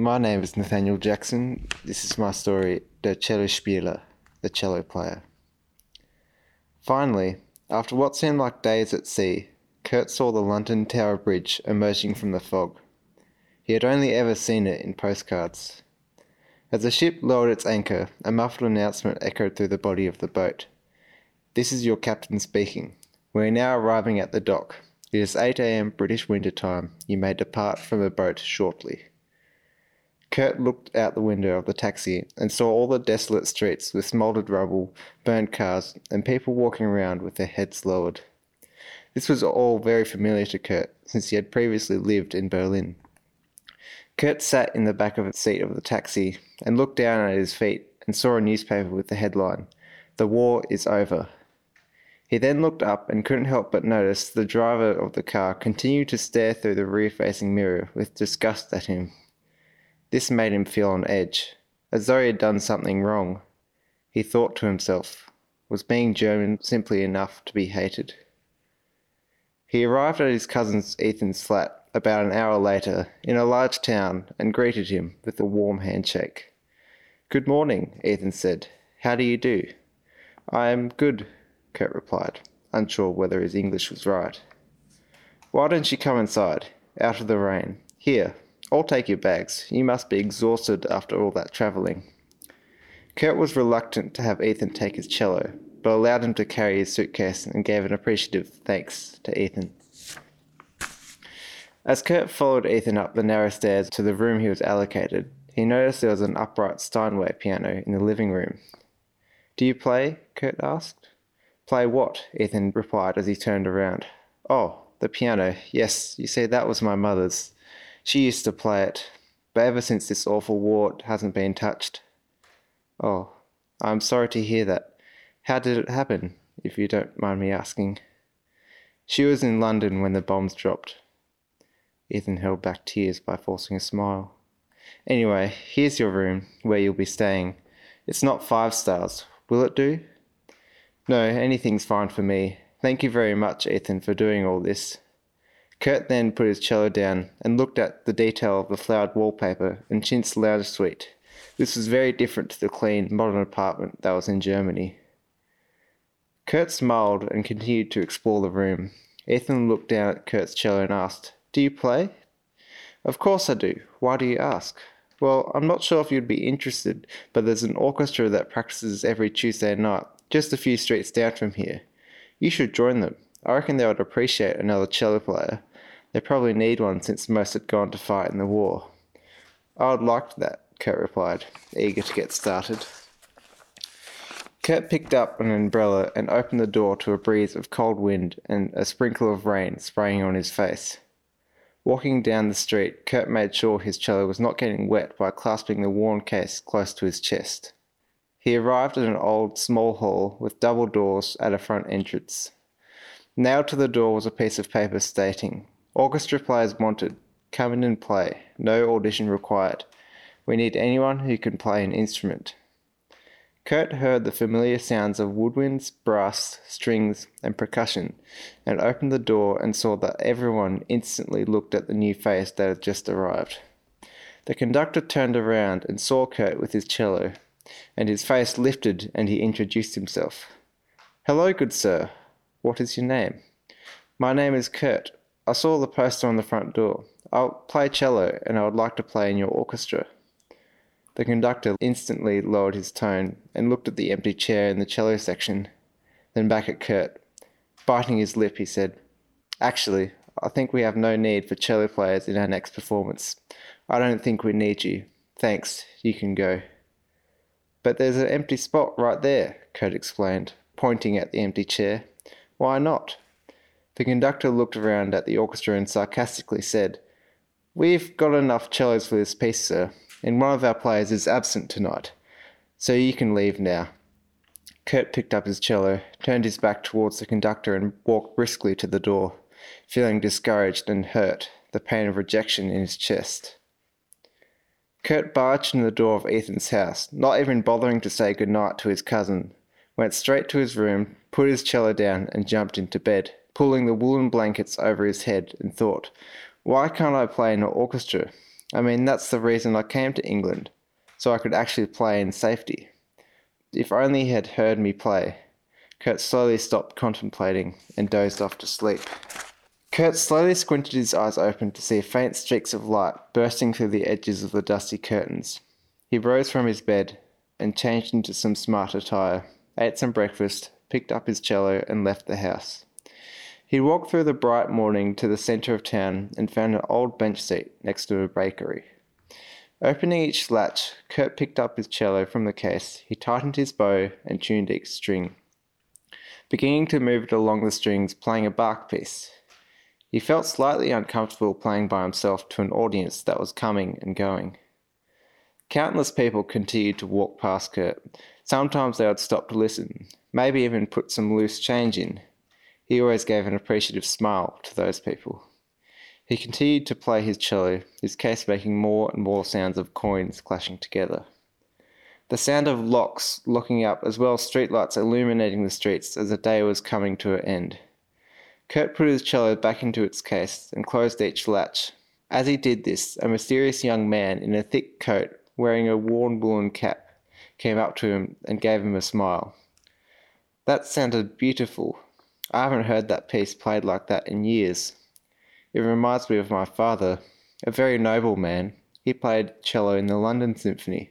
My name is Nathaniel Jackson. This is my story, Der Cellospieler, the cello player. Finally, after what seemed like days at sea, Kurt saw the London Tower Bridge emerging from the fog. He had only ever seen it in postcards. As the ship lowered its anchor, a muffled announcement echoed through the body of the boat. This is your captain speaking. We are now arriving at the dock. It is 8 a.m. British Winter Time. You may depart from the boat shortly. Kurt looked out the window of the taxi and saw all the desolate streets with smouldered rubble, burnt cars, and people walking around with their heads lowered. This was all very familiar to Kurt, since he had previously lived in Berlin. Kurt sat in the back of the seat of the taxi and looked down at his feet and saw a newspaper with the headline, The War is Over. He then looked up and couldn't help but notice the driver of the car continued to stare through the rear facing mirror with disgust at him. This made him feel on edge, as though he had done something wrong. He thought to himself, was being German simply enough to be hated? He arrived at his cousin Ethan's flat about an hour later in a large town and greeted him with a warm handshake. Good morning, Ethan said. How do you do? I am good, Kurt replied, unsure whether his English was right. Why don't you come inside, out of the rain? Here, I'll take your bags. You must be exhausted after all that travelling. Kurt was reluctant to have Ethan take his cello, but allowed him to carry his suitcase and gave an appreciative thanks to Ethan. As Kurt followed Ethan up the narrow stairs to the room he was allocated, he noticed there was an upright Steinway piano in the living room. Do you play? Kurt asked. Play what? Ethan replied as he turned around. Oh, the piano. Yes, you see, that was my mother's. She used to play it, but ever since this awful war it hasn't been touched. Oh, I'm sorry to hear that. How did it happen, if you don't mind me asking? She was in London when the bombs dropped. Ethan held back tears by forcing a smile. Anyway, here's your room, where you'll be staying. It's not five stars. Will it do? No, anything's fine for me. Thank you very much, Ethan, for doing all this. Kurt then put his cello down and looked at the detail of the flowered wallpaper and chintz lounge suite. This was very different to the clean, modern apartment that was in Germany. Kurt smiled and continued to explore the room. Ethan looked down at Kurt's cello and asked, Do you play? Of course I do. Why do you ask? Well, I'm not sure if you'd be interested, but there's an orchestra that practices every Tuesday night, just a few streets down from here. You should join them. I reckon they would appreciate another cello player. They probably need one since most had gone to fight in the war. I would like that, Kurt replied, eager to get started. Kurt picked up an umbrella and opened the door to a breeze of cold wind and a sprinkle of rain spraying on his face. Walking down the street, Kurt made sure his cello was not getting wet by clasping the worn case close to his chest. He arrived at an old, small hall with double doors at a front entrance. Nailed to the door was a piece of paper stating, Orchestra players wanted. Come in and play. No audition required. We need anyone who can play an instrument. Kurt heard the familiar sounds of woodwinds, brass, strings, and percussion, and opened the door and saw that everyone instantly looked at the new face that had just arrived. The conductor turned around and saw Kurt with his cello, and his face lifted and he introduced himself. Hello, good sir. What is your name? My name is Kurt. I saw the poster on the front door. I'll play cello and I would like to play in your orchestra. The conductor instantly lowered his tone and looked at the empty chair in the cello section, then back at Kurt. Biting his lip, he said, Actually, I think we have no need for cello players in our next performance. I don't think we need you. Thanks, you can go. But there's an empty spot right there, Kurt explained, pointing at the empty chair. Why not? The conductor looked around at the orchestra and sarcastically said, We've got enough cellos for this piece, sir and one of our players is absent tonight, so you can leave now. Kurt picked up his cello, turned his back towards the conductor, and walked briskly to the door, feeling discouraged and hurt, the pain of rejection in his chest. Kurt barged in the door of Ethan's house, not even bothering to say good night to his cousin, went straight to his room, put his cello down, and jumped into bed, pulling the woolen blankets over his head, and thought, Why can't I play in an orchestra? I mean, that's the reason I came to England, so I could actually play in safety. If only he had heard me play. Kurt slowly stopped contemplating and dozed off to sleep. Kurt slowly squinted his eyes open to see faint streaks of light bursting through the edges of the dusty curtains. He rose from his bed and changed into some smart attire, ate some breakfast, picked up his cello, and left the house. He walked through the bright morning to the centre of town and found an old bench seat next to a bakery. Opening each latch, Kurt picked up his cello from the case. He tightened his bow and tuned each string, beginning to move it along the strings, playing a Bach piece. He felt slightly uncomfortable playing by himself to an audience that was coming and going. Countless people continued to walk past Kurt. Sometimes they would stop to listen, maybe even put some loose change in. He always gave an appreciative smile to those people. He continued to play his cello, his case making more and more sounds of coins clashing together. The sound of locks locking up, as well as streetlights illuminating the streets as the day was coming to an end. Kurt put his cello back into its case and closed each latch. As he did this, a mysterious young man in a thick coat, wearing a worn woolen cap, came up to him and gave him a smile. That sounded beautiful, I haven't heard that piece played like that in years. It reminds me of my father, a very noble man. He played cello in the London Symphony,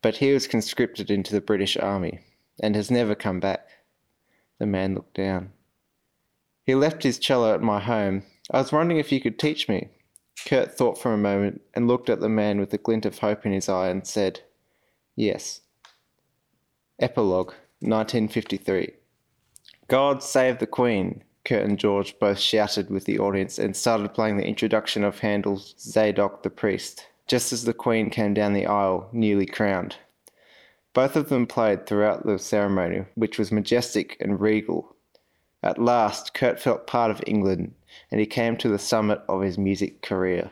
but he was conscripted into the British Army and has never come back. The man looked down. He left his cello at my home. I was wondering if you could teach me. Kurt thought for a moment and looked at the man with a glint of hope in his eye and said, Yes. Epilogue 1953 God Save the Queen, Kurt and George both shouted with the audience and started playing the introduction of Handel's Zadok the Priest, just as the Queen came down the aisle, newly crowned. Both of them played throughout the ceremony, which was majestic and regal. At last, Kurt felt part of England, and he came to the summit of his music career.